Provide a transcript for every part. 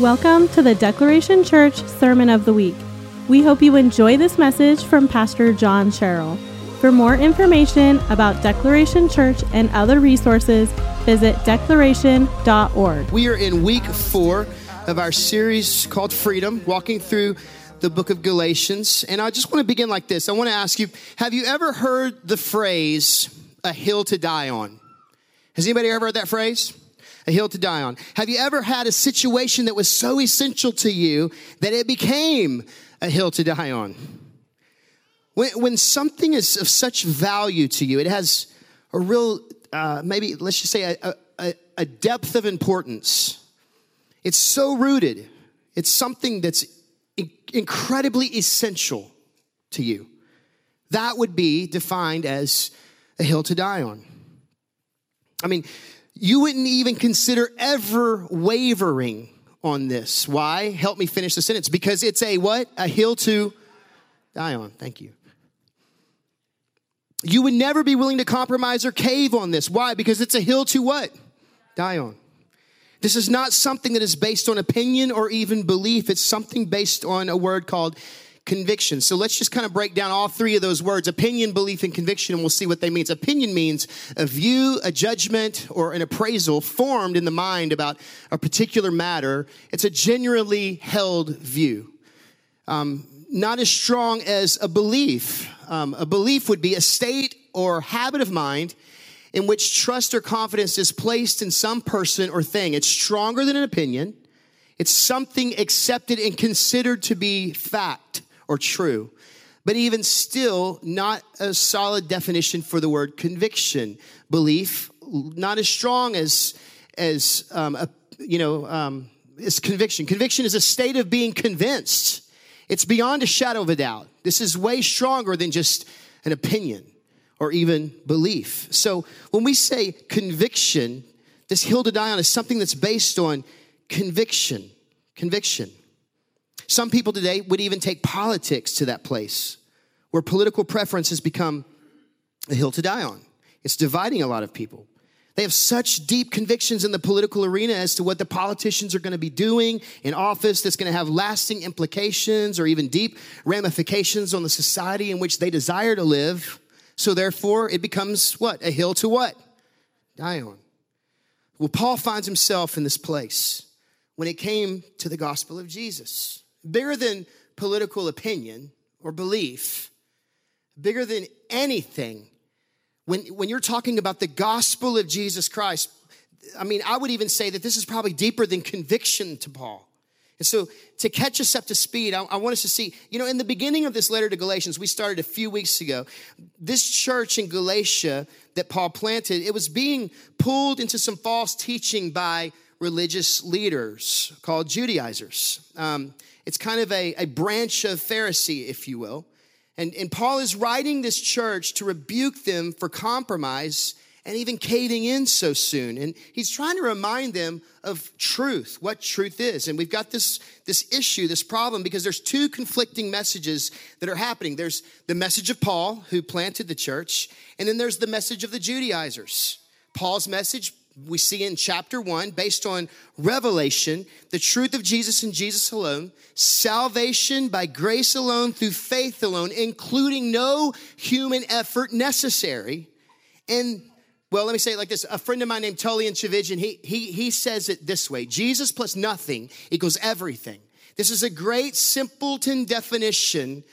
Welcome to the Declaration Church Sermon of the Week. We hope you enjoy this message from Pastor John Sherrill. For more information about Declaration Church and other resources, visit declaration.org. We are in week four of our series called Freedom, walking through the book of Galatians. And I just want to begin like this. I want to ask you Have you ever heard the phrase, a hill to die on? Has anybody ever heard that phrase? A hill to die on. Have you ever had a situation that was so essential to you that it became a hill to die on? When, when something is of such value to you, it has a real, uh, maybe let's just say a, a, a depth of importance. It's so rooted. It's something that's incredibly essential to you. That would be defined as a hill to die on. I mean, you wouldn't even consider ever wavering on this. Why? Help me finish the sentence. Because it's a what? A hill to die on. Thank you. You would never be willing to compromise or cave on this. Why? Because it's a hill to what? Die on. This is not something that is based on opinion or even belief. It's something based on a word called conviction. So let's just kind of break down all three of those words opinion, belief, and conviction, and we'll see what they mean. Opinion means a view, a judgment, or an appraisal formed in the mind about a particular matter. It's a genuinely held view. Um, not as strong as a belief. Um, a belief would be a state or habit of mind in which trust or confidence is placed in some person or thing. It's stronger than an opinion. It's something accepted and considered to be fact or true. But even still, not a solid definition for the word conviction. Belief, not as strong as, as um, a, you know, um, is conviction. Conviction is a state of being convinced. It's beyond a shadow of a doubt. This is way stronger than just an opinion or even belief. So when we say conviction, this hill to die on is something that's based on conviction. Conviction. Some people today would even take politics to that place where political preference has become a hill to die on. It's dividing a lot of people. They have such deep convictions in the political arena as to what the politicians are going to be doing in office that's going to have lasting implications or even deep ramifications on the society in which they desire to live. So therefore, it becomes what? A hill to what? Die on. Well, Paul finds himself in this place when it came to the gospel of Jesus bigger than political opinion or belief, bigger than anything. When, when you're talking about the gospel of Jesus Christ, I mean, I would even say that this is probably deeper than conviction to Paul. And so, to catch us up to speed, I, I, want us to see, you know, in the beginning of this letter to Galatians, we started a few weeks ago. This church in Galatia that Paul planted, it was being pulled into some false teaching by religious leaders called Judaizers. Um, it's kind of a, a branch of Pharisee, if you will. And, and Paul is writing this church to rebuke them for compromise and even caving in so soon. And he's trying to remind them of truth, what truth is. And we've got this, this issue, this problem, because there's two conflicting messages that are happening. There's the message of Paul, who planted the church, and then there's the message of the Judaizers. Paul's message we see in chapter one, based on revelation, the truth of Jesus and Jesus alone, salvation by grace alone through faith alone, including no human effort necessary. And well, let me say it like this. A friend of mine named Tullian Tchividjian, he, he, he says it this way Jesus plus nothing equals everything. This is a great simpleton definition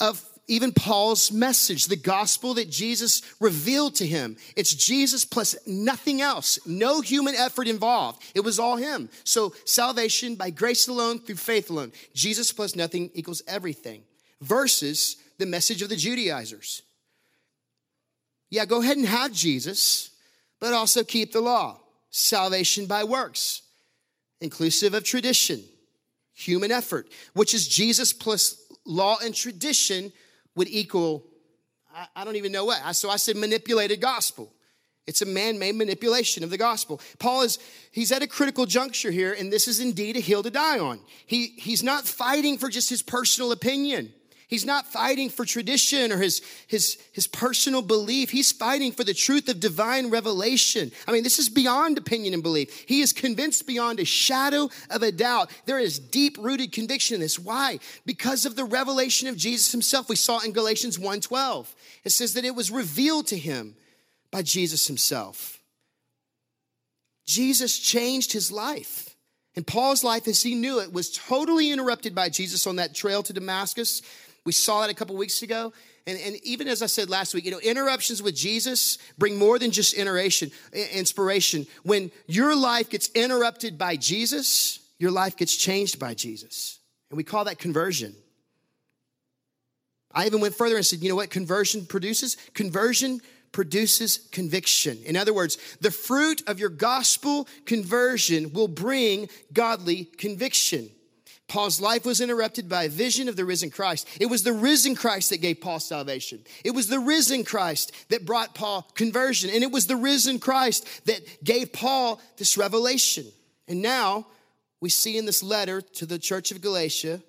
of even Paul's message, the gospel that Jesus revealed to him. It's Jesus plus nothing else, no human effort involved. It was all him. So salvation by grace alone through faith alone. Jesus plus nothing equals everything. Versus the message of the Judaizers. Yeah, go ahead and have Jesus, but also keep the law. Salvation by works, inclusive of tradition, human effort, which is Jesus plus law and tradition would equal, I, I don't even know what. So I said manipulated gospel. It's a man made manipulation of the gospel. Paul is, he's at a critical juncture here, and this is indeed a hill to die on. He, he's not fighting for just his personal opinion. He's not fighting for tradition or his, his, his personal belief. He's fighting for the truth of divine revelation. I mean, this is beyond opinion and belief. He is convinced beyond a shadow of a doubt. There is deep rooted conviction in this. Why? Because of the revelation of Jesus himself. We saw in Galatians 1.12. It says that it was revealed to him by Jesus himself. Jesus changed his life. And Paul's life, as he knew it, was totally interrupted by Jesus on that trail to Damascus. We saw that a couple weeks ago. And, and even as I said last week, you know, interruptions with Jesus bring more than just inspiration. inspiration. When your life gets interrupted by Jesus, your life gets changed by Jesus. And we call that conversion. I even went further and said, you know what conversion produces? Conversion produces conviction. In other words, the fruit of your gospel conversion will bring godly conviction. Paul's life was interrupted by a vision of the risen Christ. It was the risen Christ that gave Paul salvation. It was the risen Christ that brought Paul conversion. And it was the risen Christ that gave Paul this revelation. And now we see in this letter to the church of Galatia,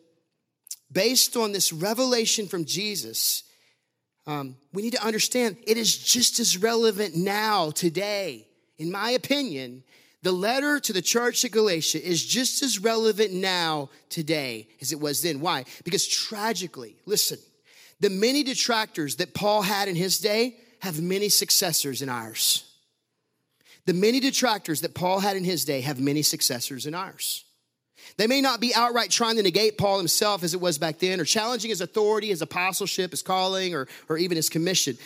based on this revelation from Jesus, um, we need to understand it is just as relevant now, today. In my opinion, the letter to the church at Galatia is just as relevant now, today, as it was then. Why? Because tragically, listen, the many detractors that Paul had in his day have many successors in ours. The many detractors that Paul had in his day have many successors in ours. They may not be outright trying to negate Paul himself as it was back then, or challenging his authority, his apostleship, his calling, or, or even his commission.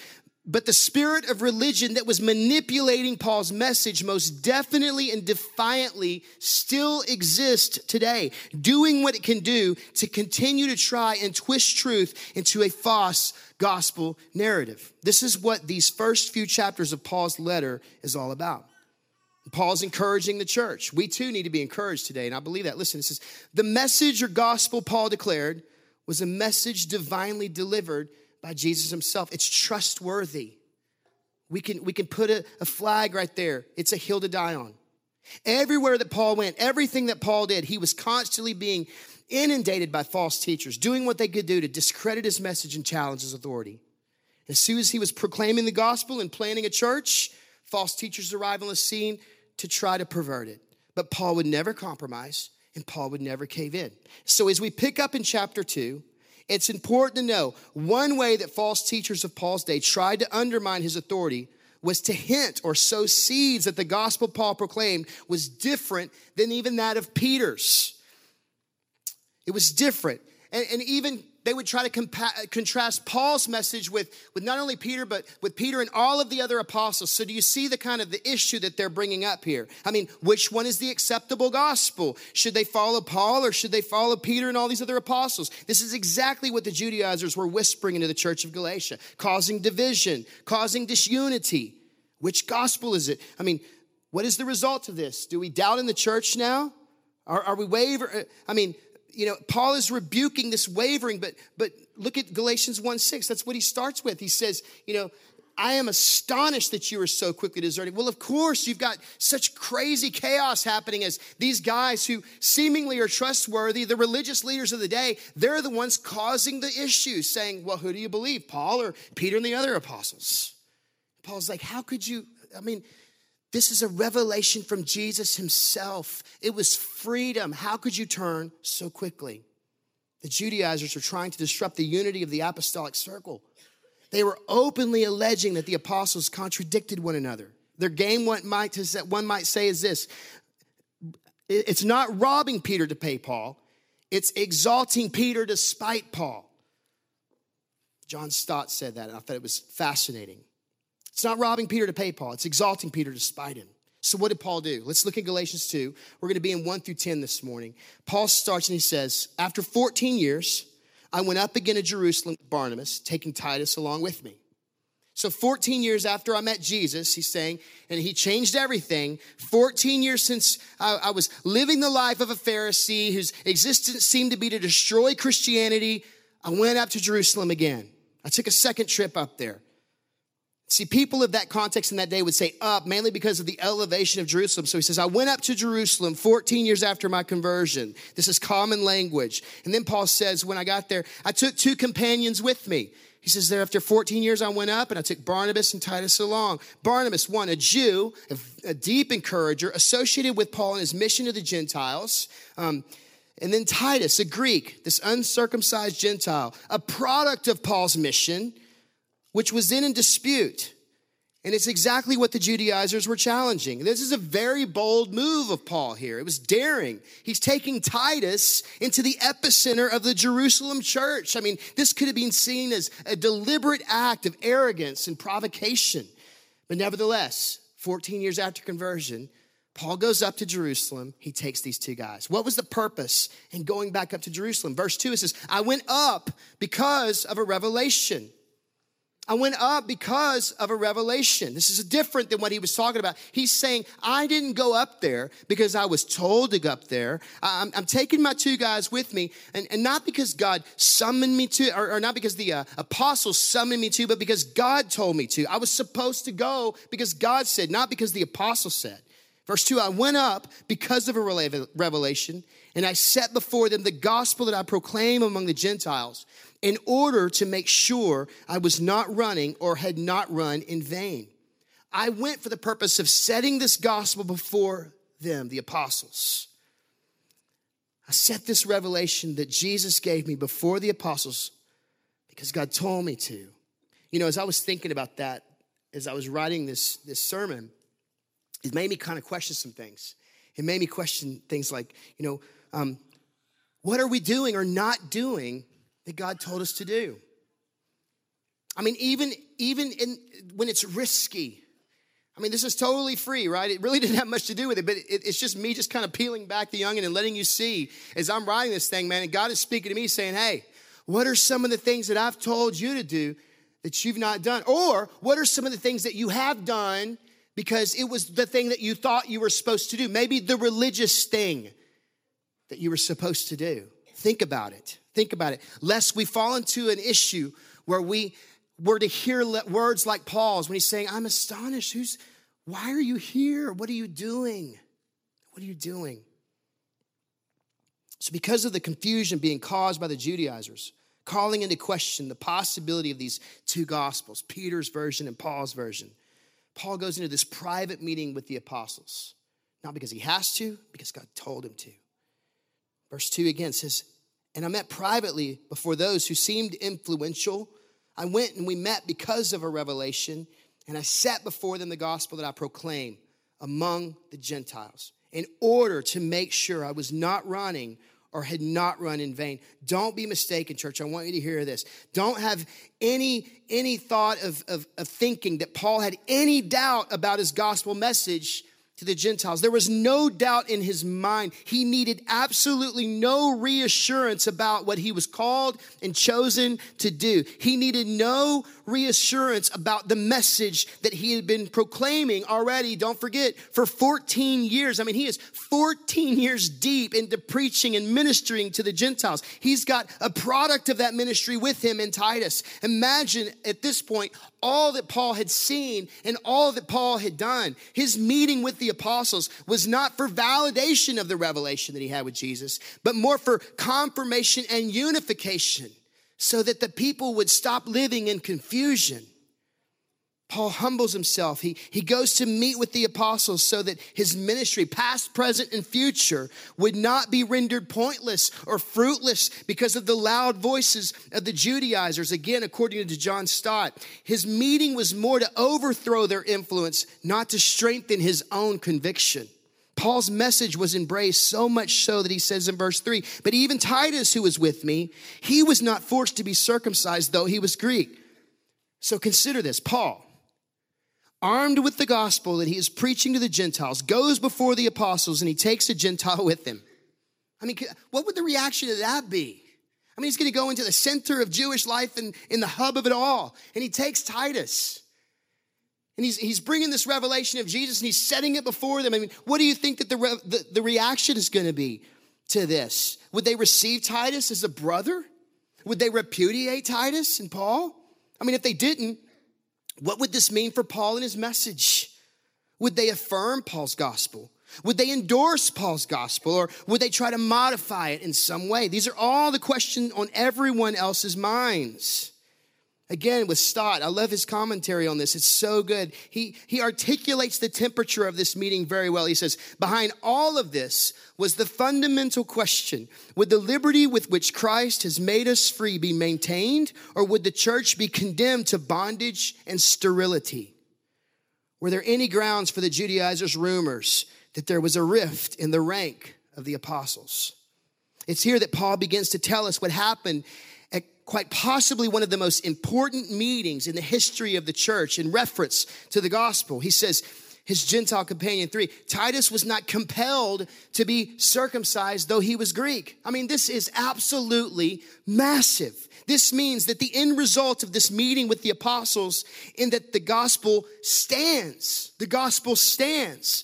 But the spirit of religion that was manipulating Paul's message most definitely and defiantly still exists today, doing what it can do to continue to try and twist truth into a false gospel narrative. This is what these first few chapters of Paul's letter is all about. Paul's encouraging the church. We too need to be encouraged today, and I believe that. Listen, it says, the message or gospel Paul declared was a message divinely delivered by Jesus himself. It's trustworthy. We can, we can put a, a flag right there. It's a hill to die on. Everywhere that Paul went, everything that Paul did, he was constantly being inundated by false teachers, doing what they could do to discredit his message and challenge his authority. As soon as he was proclaiming the gospel and planting a church, false teachers arrive on the scene to try to pervert it. But Paul would never compromise and Paul would never cave in. So as we pick up in chapter 2, it's important to know one way that false teachers of Paul's day tried to undermine his authority was to hint or sow seeds that the gospel Paul proclaimed was different than even that of Peter's. It was different. And, and even they would try to compa- uh, contrast Paul's message with, with not only Peter, but with Peter and all of the other apostles. So do you see the kind of the issue that they're bringing up here? I mean, which one is the acceptable gospel? Should they follow Paul or should they follow Peter and all these other apostles? This is exactly what the Judaizers were whispering into the church of Galatia, causing division, causing disunity. Which gospel is it? I mean, what is the result of this? Do we doubt in the church now? Are, are we waver? Uh, I mean, you know, Paul is rebuking this wavering, but but look at Galatians 1 6. That's what he starts with. He says, you know, I am astonished that you are so quickly deserting. Well, of course, you've got such crazy chaos happening as these guys who seemingly are trustworthy, the religious leaders of the day, they're the ones causing the issues, saying, Well, who do you believe, Paul or Peter and the other apostles? Paul's like, How could you? I mean, this is a revelation from Jesus himself. It was freedom. How could you turn so quickly? The Judaizers were trying to disrupt the unity of the apostolic circle. They were openly alleging that the apostles contradicted one another. Their game, one might, one might say, is this it's not robbing Peter to pay Paul, it's exalting Peter to spite Paul. John Stott said that, and I thought it was fascinating. It's not robbing Peter to pay Paul, it's exalting Peter to spite him. So, what did Paul do? Let's look at Galatians 2. We're going to be in 1 through 10 this morning. Paul starts and he says, After 14 years, I went up again to Jerusalem with Barnabas, taking Titus along with me. So, 14 years after I met Jesus, he's saying, and he changed everything. 14 years since I, I was living the life of a Pharisee whose existence seemed to be to destroy Christianity, I went up to Jerusalem again. I took a second trip up there. See, people of that context in that day would say up, mainly because of the elevation of Jerusalem. So he says, I went up to Jerusalem 14 years after my conversion. This is common language. And then Paul says, when I got there, I took two companions with me. He says, there after 14 years, I went up and I took Barnabas and Titus along. Barnabas, one, a Jew, a, deep encourager, associated with Paul in his mission to the Gentiles. Um, and then Titus, a Greek, this uncircumcised Gentile, a product of Paul's mission which was then in dispute. And it's exactly what the Judaizers were challenging. This is a very bold move of Paul here. It was daring. He's taking Titus into the epicenter of the Jerusalem church. I mean, this could have been seen as a deliberate act of arrogance and provocation. But nevertheless, 14 years after conversion, Paul goes up to Jerusalem. He takes these two guys. What was the purpose in going back up to Jerusalem? Verse 2 it says, I went up because of a revelation. I went up because of a revelation. This is different than what he was talking about. He's saying, I didn't go up there because I was told to go up there. I'm, I'm taking my two guys with me, and, and, not because God summoned me to, or, or not because the uh, apostles summoned me to, but because God told me to. I was supposed to go because God said, not because the apostles said. Verse 2 I went up because of a revelation, and I set before them the gospel that I proclaim among the Gentiles in order to make sure I was not running or had not run in vain. I went for the purpose of setting this gospel before them, the apostles. I set this revelation that Jesus gave me before the apostles because God told me to. You know, as I was thinking about that, as I was writing this, this sermon, it made me kind of question some things. It made me question things like, you know, um, what are we doing or not doing that God told us to do. I mean, even, even in, when it's risky, I mean, this is totally free, right? It really didn't have much to do with it, but it, it's just me just kind of peeling back the onion and letting you see as I'm writing this thing, man, and God is speaking to me saying, hey, what are some of the things that I've told you to do that you've not done? Or what are some of the things that you have done because it was the thing that you thought you were supposed to do? Maybe the religious thing that you were supposed to do. Think about it. Think about it. Lest we fall into an issue where we were to hear words like Paul's when he's saying, I'm astonished. Who's, why are you here? What are you doing? What are you doing? So, because of the confusion being caused by the Judaizers, calling into question the possibility of these two gospels, Peter's version and Paul's version, Paul goes into this private meeting with the apostles. Not because he has to, because God told him to. Verse 2 again says, and I met privately before those who seemed influential. I went and we met because of a revelation, and I set before them the gospel that I proclaim among the Gentiles in order to make sure I was not running or had not run in vain. Don't be mistaken, church. I want you to hear this. Don't have any, any thought of, of, of thinking that Paul had any doubt about his gospel message to the Gentiles. There was no doubt in his mind. He needed absolutely no reassurance about what he was called and chosen to do. He needed no reassurance about the message that he had been proclaiming already, don't forget, for 14 years. I mean, he is 14 years deep into preaching and ministering to the Gentiles. He's got a product of that ministry with him in Titus. Imagine at this point all that Paul had seen and all that Paul had done. His meeting with the apostles was not for validation of the revelation that he had with Jesus, but more for confirmation and unification so that the people would stop living in confusion. Paul humbles himself. He, he goes to meet with the apostles so that his ministry, past, present, and future, would not be rendered pointless or fruitless because of the loud voices of the Judaizers. Again, according to John Stott, his meeting was more to overthrow their influence, not to strengthen his own conviction. Paul's message was embraced so much so that he says in verse 3 But even Titus, who was with me, he was not forced to be circumcised, though he was Greek. So consider this Paul, armed with the gospel that he is preaching to the Gentiles, goes before the apostles and he takes a Gentile with him. I mean, what would the reaction to that be? I mean, he's going to go into the center of Jewish life and in the hub of it all, and he takes Titus. And he's, he's bringing this revelation of Jesus and he's setting it before them. I mean, what do you think that the, re, the, the reaction is going to be to this? Would they receive Titus as a brother? Would they repudiate Titus and Paul? I mean, if they didn't, What would this mean for Paul and his message? Would they affirm Paul's gospel? Would they endorse Paul's gospel or would they try to modify it in some way? These are all the questions on everyone else's minds. Again, with Stott, I love his commentary on this. It's so good. He, he articulates the temperature of this meeting very well. He says, Behind all of this was the fundamental question Would the liberty with which Christ has made us free be maintained, or would the church be condemned to bondage and sterility? Were there any grounds for the Judaizers' rumors that there was a rift in the rank of the apostles? It's here that Paul begins to tell us what happened quite possibly one of the most important meetings in the history of the church in reference to the gospel. He says, his Gentile companion three, Titus was not compelled to be circumcised, though he was Greek. I mean, this is absolutely massive. This means that the end result of this meeting with the apostles in that the gospel stands. The gospel stands,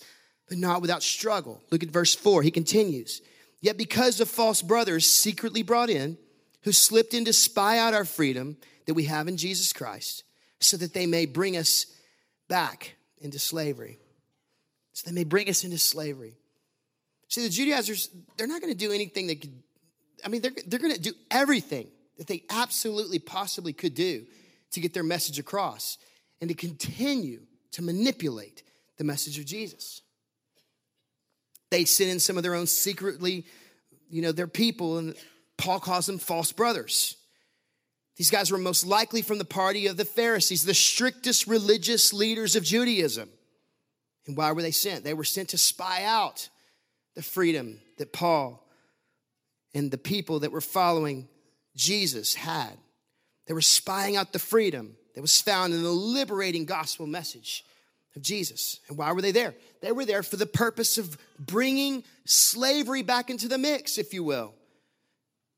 but not without struggle. Look at verse four. He continues. Yet because of false brothers secretly brought in, who slipped in to spy out our freedom that we have in Jesus Christ, so that they may bring us back into slavery. So they may bring us into slavery. See, the Judaizers, they're not going to do anything that could, I mean, they're, they're going to do everything that they absolutely possibly could do to get their message across and to continue to manipulate the message of Jesus. They sent in some of their own secretly, you know, their people, and Paul calls them false brothers. These guys were most likely from the party of the Pharisees, the strictest religious leaders of Judaism. And why were they sent? They were sent to spy out the freedom that Paul and the people that were following Jesus had. They were spying out the freedom that was found in the liberating gospel message of Jesus. And why were they there? They were there for the purpose of bringing slavery back into the mix, if you will.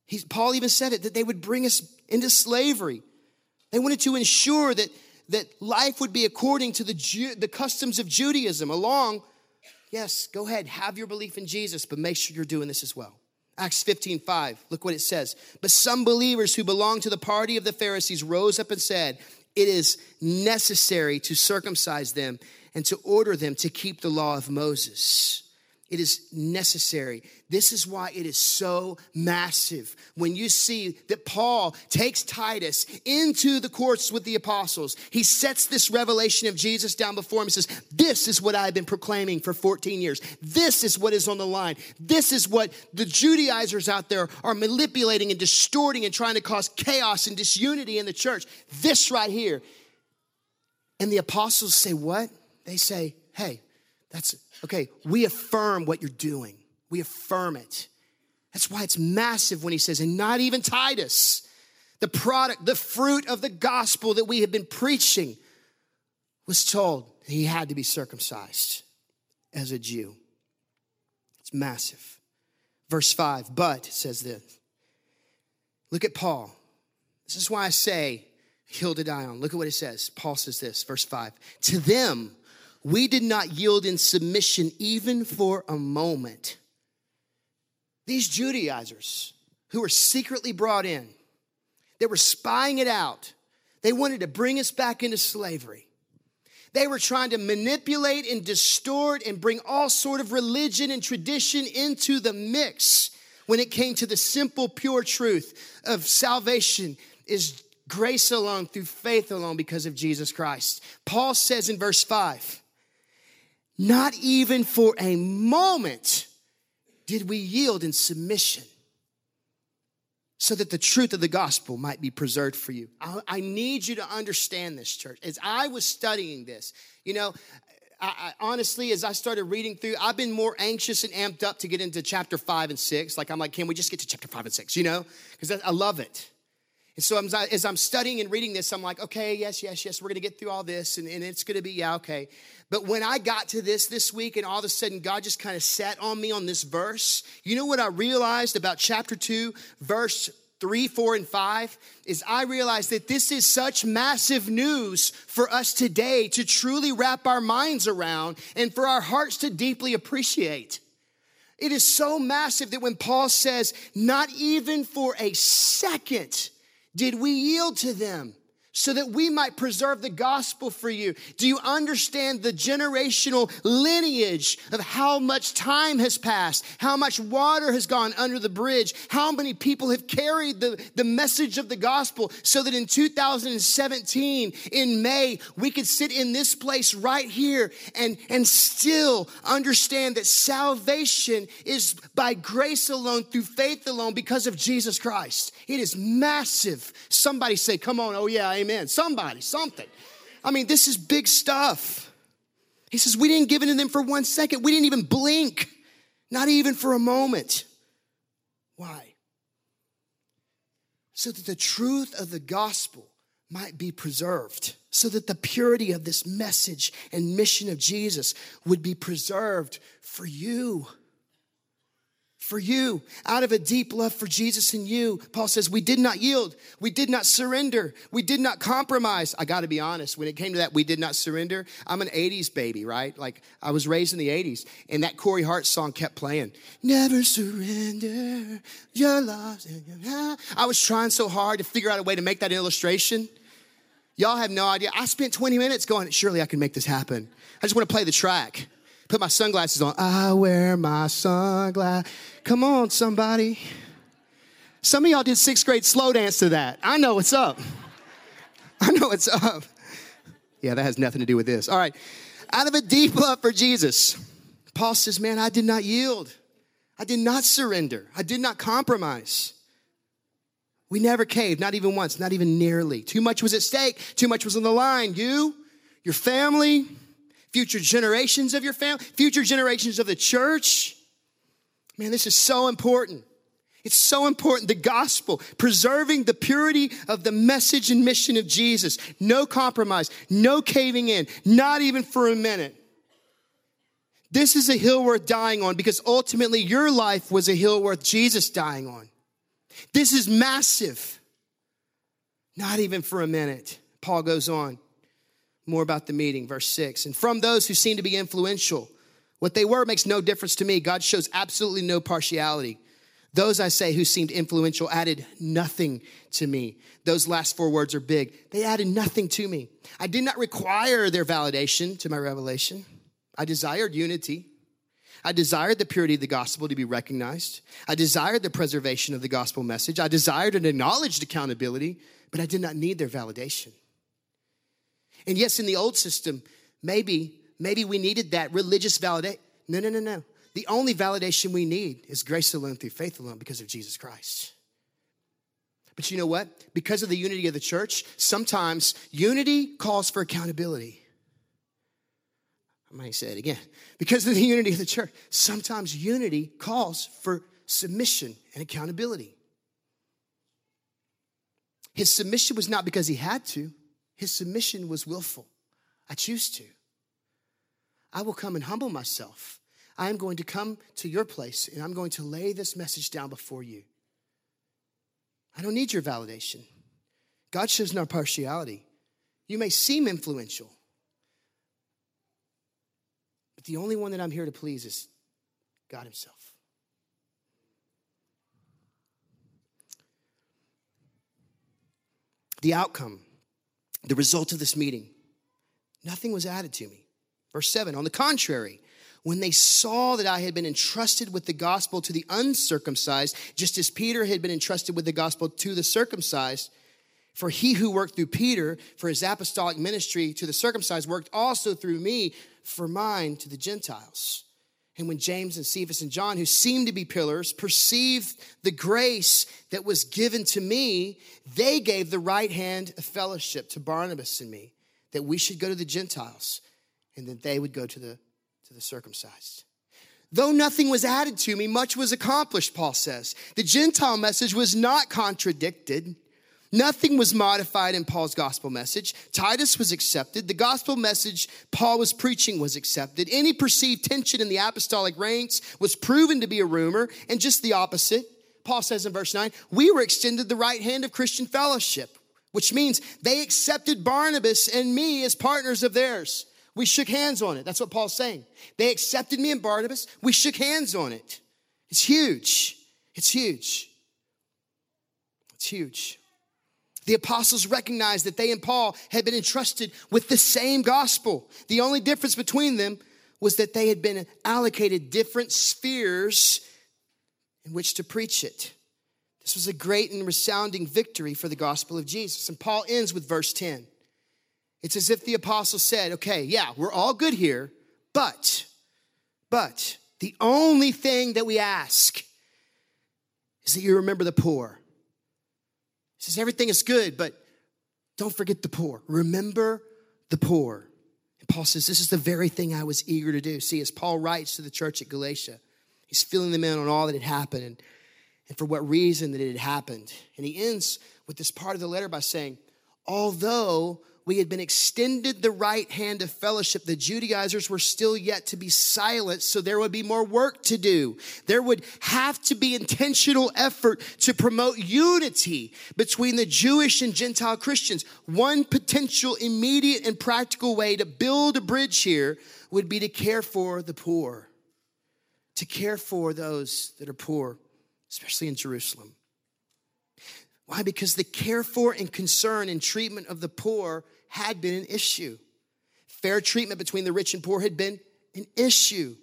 He's, Paul even said it that they would bring us into slavery. They wanted to ensure that, that life would be according to the, Ju- the customs of Judaism, along, yes, go ahead, have your belief in Jesus, but make sure you're doing this as well. Acts 15, 5, look what it says. But some believers who belonged to the party of the Pharisees rose up and said, It is necessary to circumcise them and to order them to keep the law of Moses. It is necessary. This is why it is so massive. When you see that Paul takes Titus into the courts with the apostles, he sets this revelation of Jesus down before him and says, This is what I've been proclaiming for 14 years. This is what is on the line. This is what the Judaizers out there are manipulating and distorting and trying to cause chaos and disunity in the church. This right here. And the apostles say, What? They say, Hey, that's okay. We affirm what you're doing, we affirm it. That's why it's massive when he says, and not even Titus, the product, the fruit of the gospel that we have been preaching, was told he had to be circumcised as a Jew. It's massive. Verse 5, but says this. Look at Paul. This is why I say, he'll die on. Look at what it says. Paul says this, verse 5. To them, we did not yield in submission even for a moment. These Judaizers who were secretly brought in, they were spying it out. They wanted to bring us back into slavery. They were trying to manipulate and distort and bring all sort of religion and tradition into the mix when it came to the simple, pure truth of salvation is grace alone through faith alone because of Jesus Christ. Paul says in verse 5 not even for a moment did we yield in submission so that the truth of the gospel might be preserved for you. I, I need you to understand this, church. As I was studying this, you know, I, I, honestly, as I started reading through, I've been more anxious and amped up to get into chapter five and six. Like, I'm like, can we just get to chapter five and six, you know? Because I love it. And so as I'm studying and reading this, I'm like, okay, yes, yes, yes, we're going to get through all this and, and it's going to be, yeah, okay. But when I got to this this week and all of a sudden God just kind of sat on me on this verse, you know what I realized about chapter 2, verse 3, 4, and 5 is I realized that this is such massive news for us today to truly wrap our minds around and for our hearts to deeply appreciate. It is so massive that when Paul says, not even for a second, did we yield to them so that we might preserve the gospel for you. Do you understand the generational lineage of how much time has passed, how much water has gone under the bridge, how many people have carried the, the message of the gospel so that in 2017, in May, we could sit in this place right here and, and still understand that salvation is by grace alone, through faith alone, because of Jesus Christ. It is massive. Somebody say, come on, oh yeah, Amen. Somebody, something. I mean, this is big stuff. He says, We didn't give it to them for one second. We didn't even blink, not even for a moment. Why? So that the truth of the gospel might be preserved, so that the purity of this message and mission of Jesus would be preserved for you for you out of a deep love for Jesus and you. Paul says, We did not yield. We did not surrender. We did not compromise. I got to be honest, when it came to that, we did not surrender. I'm an 80s baby, right? Like I was raised in the 80s, and that Corey Hart song kept playing. Never surrender your love. I was trying so hard to figure out a way to make that illustration. Y'all have no idea. I spent 20 minutes going, Surely I can make this happen. I just want to play the track put my sunglasses on. I wear my sunglasses. Come on, somebody. Some of y'all did sixth grade slow dance to that. I know what's up. I know what's up. Yeah, that has nothing to do with this. All right. Out of a deep love for Jesus, Paul says, Man, I did not yield. I did not surrender. I did not compromise. We never caved, not even once, not even nearly. Too much was at stake, too much was on the line. You, your family, future generations of your family, future generations of the church. Man, this is so important. It's so important. The gospel, preserving the purity of the message and mission of Jesus. No compromise, no caving in, not even for a minute. This is a hill worth dying on because ultimately your life was a hill worth Jesus dying on. This is massive. Not even for a minute. Paul goes on more about the meeting, verse 6. And from those who seem to be influential, what they were makes no difference to me. God shows absolutely no partiality. Those I say who seemed influential added nothing to me. Those last four words are big. They added nothing to me. I did not require their validation to my revelation. I desired unity. I desired the purity of the gospel to be recognized. I desired the preservation of the gospel message. I desired an acknowledged accountability, but I did not need their validation. And yes, in the old system, maybe, maybe we needed that religious validation. No, no, no, no. The only validation we need is grace alone through faith alone because of Jesus Christ. But you know what? Because of the unity of the church, sometimes unity calls for accountability. I might say it again. Because of the unity of the church, sometimes unity calls for submission and accountability. His submission was not because he had to, his submission was willful. I choose to. I will come and humble myself. I am going to come to your place and I'm going to lay this message down before you. I don't need your validation. God shows no partiality. You may seem influential, but the only one that I'm here to please is God Himself. The outcome the result of this meeting, nothing was added to me. Verse 7 On the contrary, when they saw that I had been entrusted with the gospel to the uncircumcised, just as Peter had been entrusted with the gospel to the circumcised, for he who worked through Peter for his apostolic ministry to the circumcised worked also through me for mine to the Gentiles. And when James and Cephas and John, who seemed to be pillars, perceived the grace that was given to me, they gave the right hand of fellowship to Barnabas and me, that we should go to the Gentiles and that they would go to the, to the circumcised. Though nothing was added to me, much was accomplished, Paul says. The Gentile message was not contradicted. Nothing was modified in Paul's gospel message. Titus was accepted. The gospel message Paul was preaching was accepted. Any perceived tension in the apostolic ranks was proven to be a rumor, and just the opposite. Paul says in verse 9, we were extended the right hand of Christian fellowship, which means they accepted Barnabas and me as partners of theirs. We shook hands on it. That's what Paul's saying. They accepted me and Barnabas. We shook hands on it. It's huge. It's huge. It's huge. The apostles recognized that they and Paul had been entrusted with the same gospel. The only difference between them was that they had been allocated different spheres in which to preach it. This was a great and resounding victory for the gospel of Jesus. And Paul ends with verse 10. It's as if the apostle said, okay, yeah, we're all good here, but, but, the only thing that we ask is that you remember the poor. Says, everything is good, but don't forget the poor. Remember the poor. And Paul says, this is the very thing I was eager to do. See, as Paul writes to the church at Galatia, he's filling them in on all that had happened and, and for what reason that it had happened. And he ends with this part of the letter by saying, although we had been extended the right hand of fellowship. The Judaizers were still yet to be silenced, so there would be more work to do. There would have to be intentional effort to promote unity between the Jewish and Gentile Christians. One potential immediate and practical way to build a bridge here would be to care for the poor, to care for those that are poor, especially in Jerusalem. Why? Because the care for and concern and treatment of the poor had been an issue. Fair treatment between the rich and poor had been an issue.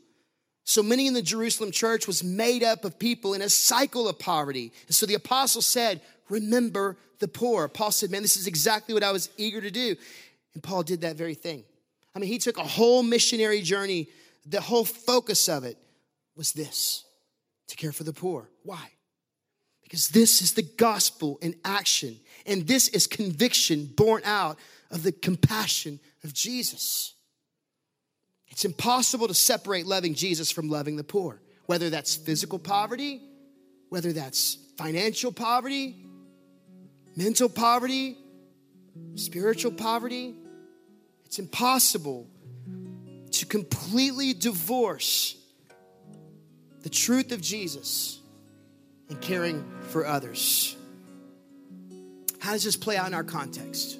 So many in the Jerusalem church was made up of people in a cycle of poverty. And so the apostle said, Remember the poor. Paul said, Man, this is exactly what I was eager to do. And Paul did that very thing. I mean, he took a whole missionary journey. The whole focus of it was this to care for the poor. Why? Because this is the gospel in action. And this is conviction born out of the compassion of Jesus. It's impossible to separate loving Jesus from loving the poor, whether that's physical poverty, whether that's financial poverty, mental poverty, spiritual poverty. It's impossible to completely divorce the truth of Jesus and caring for others. How does this play out in our context?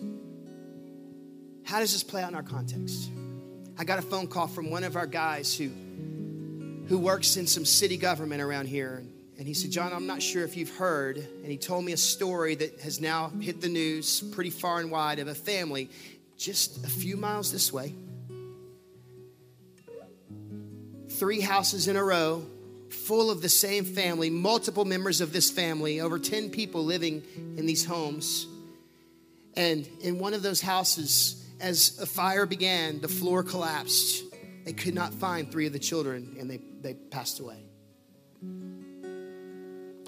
How does this play out in our context? I got a phone call from one of our guys who, who works in some city government around here. And he said, John, I'm not sure if you've heard. And he told me a story that has now hit the news pretty far and wide of a family just a few miles this way. Three houses in a row, full of the same family, multiple members of this family, over 10 people living in these homes. And in one of those houses, as a fire began, the floor collapsed. They could not find three of the children and they, they passed away.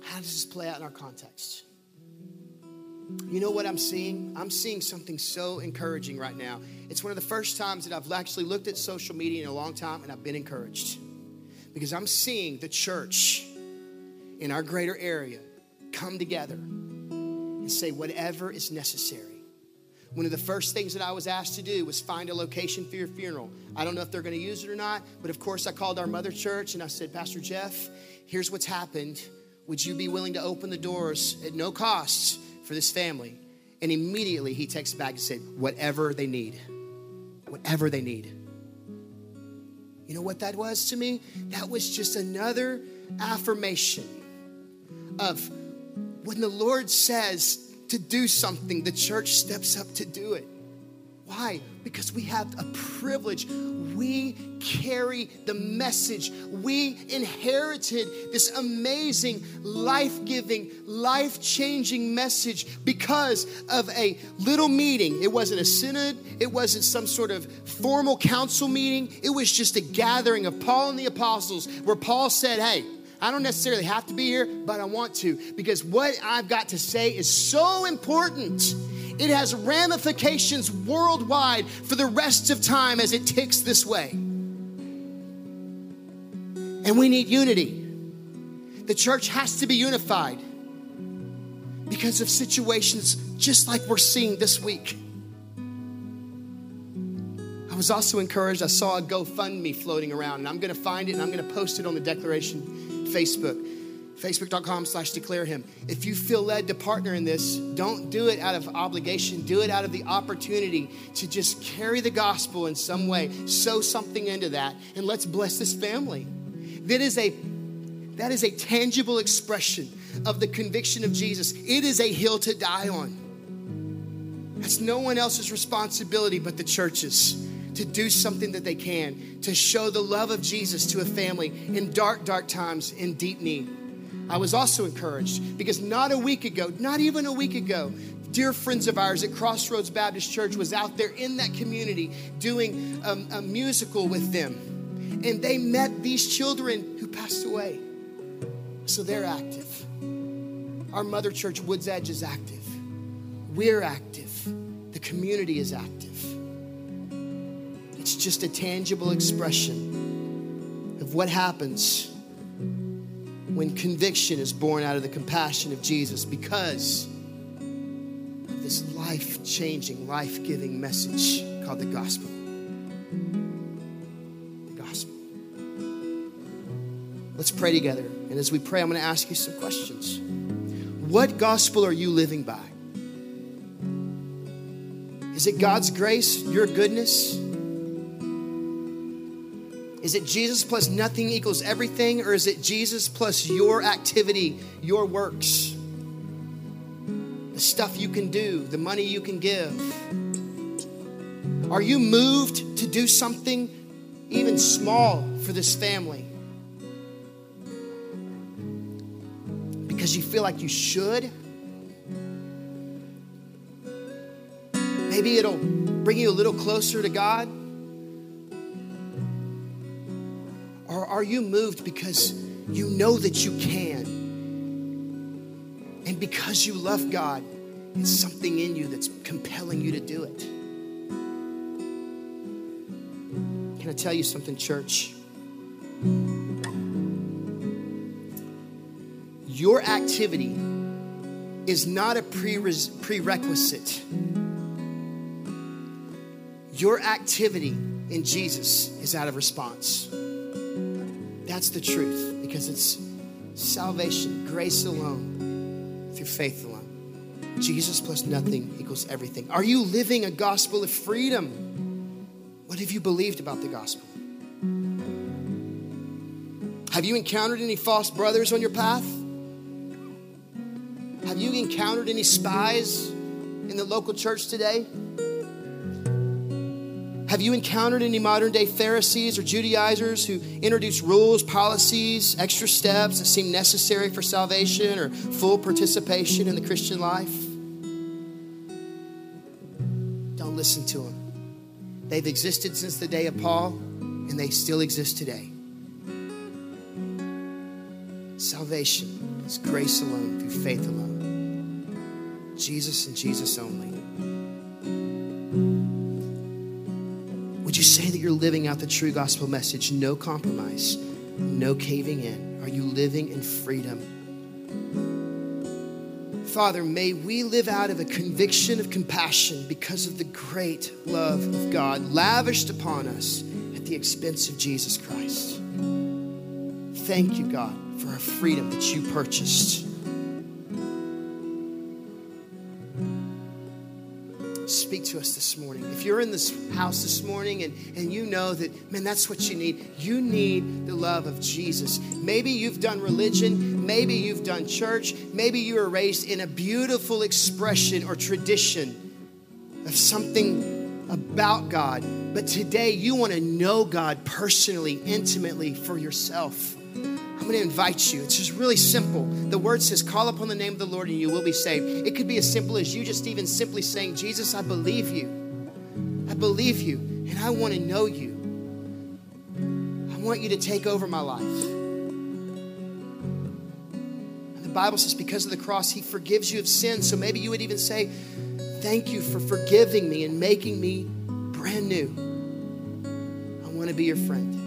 How does this play out in our context? You know what I'm seeing? I'm seeing something so encouraging right now. It's one of the first times that I've actually looked at social media in a long time and I've been encouraged because I'm seeing the church in our greater area come together and say, whatever is necessary one of the first things that I was asked to do was find a location for your funeral. I don't know if they're going to use it or not, but of course, I called our mother church and I said, Pastor Jeff, here's what's happened. Would you be willing to open the doors at no cost for this family? And immediately he texted back and said, Whatever they need. Whatever they need. You know what that was to me? That was just another affirmation of when the Lord says, to do something, the church steps up to do it. Why? Because we have a privilege. We carry the message. We inherited this amazing, life giving, life changing message because of a little meeting. It wasn't a synod, it wasn't some sort of formal council meeting. It was just a gathering of Paul and the apostles where Paul said, Hey, I don't necessarily have to be here, but I want to because what I've got to say is so important. It has ramifications worldwide for the rest of time as it ticks this way. And we need unity. The church has to be unified because of situations just like we're seeing this week. I was also encouraged. I saw a GoFundMe floating around, and I'm going to find it and I'm going to post it on the declaration Facebook. Facebook.com slash declare him. If you feel led to partner in this don't do it out of obligation. Do it out of the opportunity to just carry the gospel in some way. Sow something into that and let's bless this family. That is a that is a tangible expression of the conviction of jesus. It is a hill to die on. That's no one else's responsibility but the church's to do something that they can to show the love of Jesus to a family in dark, dark times in deep need. I was also encouraged because not a week ago, not even a week ago, dear friends of ours at Crossroads Baptist Church was out there in that community doing a, a musical with them. And they met these children who passed away. So they're active. Our mother church, Woods Edge, is active. We're active. The community is active. It's just a tangible expression of what happens when conviction is born out of the compassion of Jesus because of this life changing, life giving message called the gospel. The gospel. Let's pray together. And as we pray, I'm going to ask you some questions. What gospel are you living by? Is it God's grace, your goodness? Is it Jesus plus nothing equals everything, or is it Jesus plus your activity, your works? The stuff you can do, the money you can give? Are you moved to do something even small for this family? Because you feel like you should? Maybe it'll bring you a little closer to God. Or are you moved because you know that you can? And because you love God, it's something in you that's compelling you to do it. Can I tell you something, church? Your activity is not a prerequisite. Your activity in Jesus is out of response. That's the truth because it's salvation, grace alone, through faith alone. Jesus plus nothing equals everything. Are you living a gospel of freedom? What have you believed about the gospel? Have you encountered any false brothers on your path? Have you encountered any spies in the local church today? Have you encountered any modern day Pharisees or Judaizers who introduce rules, policies, extra steps that seem necessary for salvation or full participation in the Christian life? Don't listen to them. They've existed since the day of Paul, and they still exist today. Salvation is grace alone through faith alone. Jesus and Jesus only. You say that you're living out the true gospel message? No compromise, no caving in. Are you living in freedom? Father, may we live out of a conviction of compassion because of the great love of God lavished upon us at the expense of Jesus Christ. Thank you, God, for our freedom that you purchased. To us this morning. If you're in this house this morning and, and you know that, man, that's what you need, you need the love of Jesus. Maybe you've done religion, maybe you've done church, maybe you were raised in a beautiful expression or tradition of something about God, but today you want to know God personally, intimately for yourself. I'm going to invite you. It's just really simple. The word says, Call upon the name of the Lord and you will be saved. It could be as simple as you just even simply saying, Jesus, I believe you. I believe you, and I want to know you. I want you to take over my life. And the Bible says, because of the cross, He forgives you of sin. So maybe you would even say, Thank you for forgiving me and making me brand new. I want to be your friend.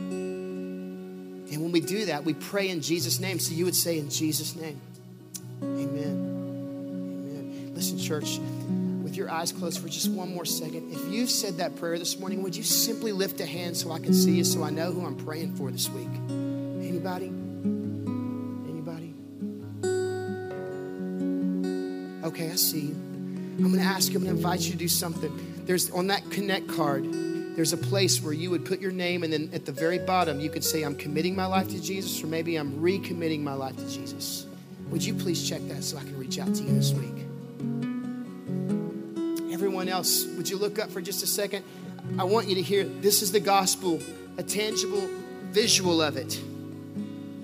And when we do that, we pray in Jesus' name. So you would say, In Jesus' name. Amen. Amen. Listen, church, with your eyes closed for just one more second, if you've said that prayer this morning, would you simply lift a hand so I can see you, so I know who I'm praying for this week? Anybody? Anybody? Okay, I see you. I'm going to ask you, I'm going to invite you to do something. There's on that connect card, there's a place where you would put your name, and then at the very bottom, you could say, I'm committing my life to Jesus, or maybe I'm recommitting my life to Jesus. Would you please check that so I can reach out to you this week? Everyone, else, would you look up for just a second? I want you to hear this is the gospel, a tangible visual of it.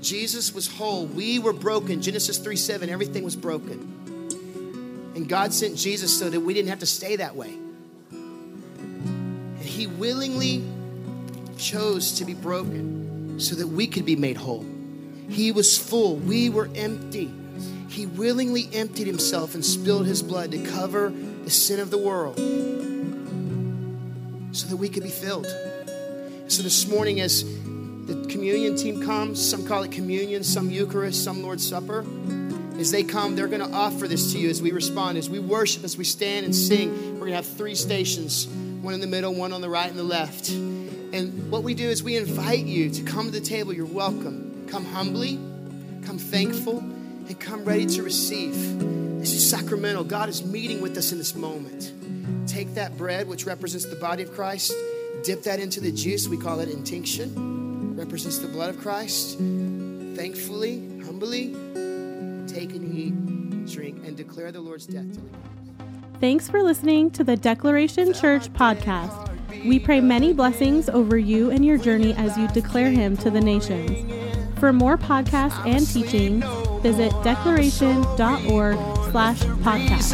Jesus was whole. We were broken. Genesis 3 7, everything was broken. And God sent Jesus so that we didn't have to stay that way. He willingly chose to be broken so that we could be made whole. He was full, we were empty. He willingly emptied himself and spilled his blood to cover the sin of the world so that we could be filled. So this morning, as the communion team comes, some call it communion, some Eucharist, some Lord's Supper. As they come, they're going to offer this to you as we respond, as we worship, as we stand and sing. We're going to have three stations one in the middle, one on the right, and the left. And what we do is we invite you to come to the table. You're welcome. Come humbly, come thankful, and come ready to receive. This is sacramental. God is meeting with us in this moment. Take that bread, which represents the body of Christ, dip that into the juice. We call it intinction, represents the blood of Christ. Thankfully, humbly, take and eat, drink, and declare the Lord's death till he comes. Thanks for listening to the Declaration Church podcast. We pray many blessings over you and your journey as you declare him to the nations. For more podcasts and teachings, visit declaration.org slash podcast.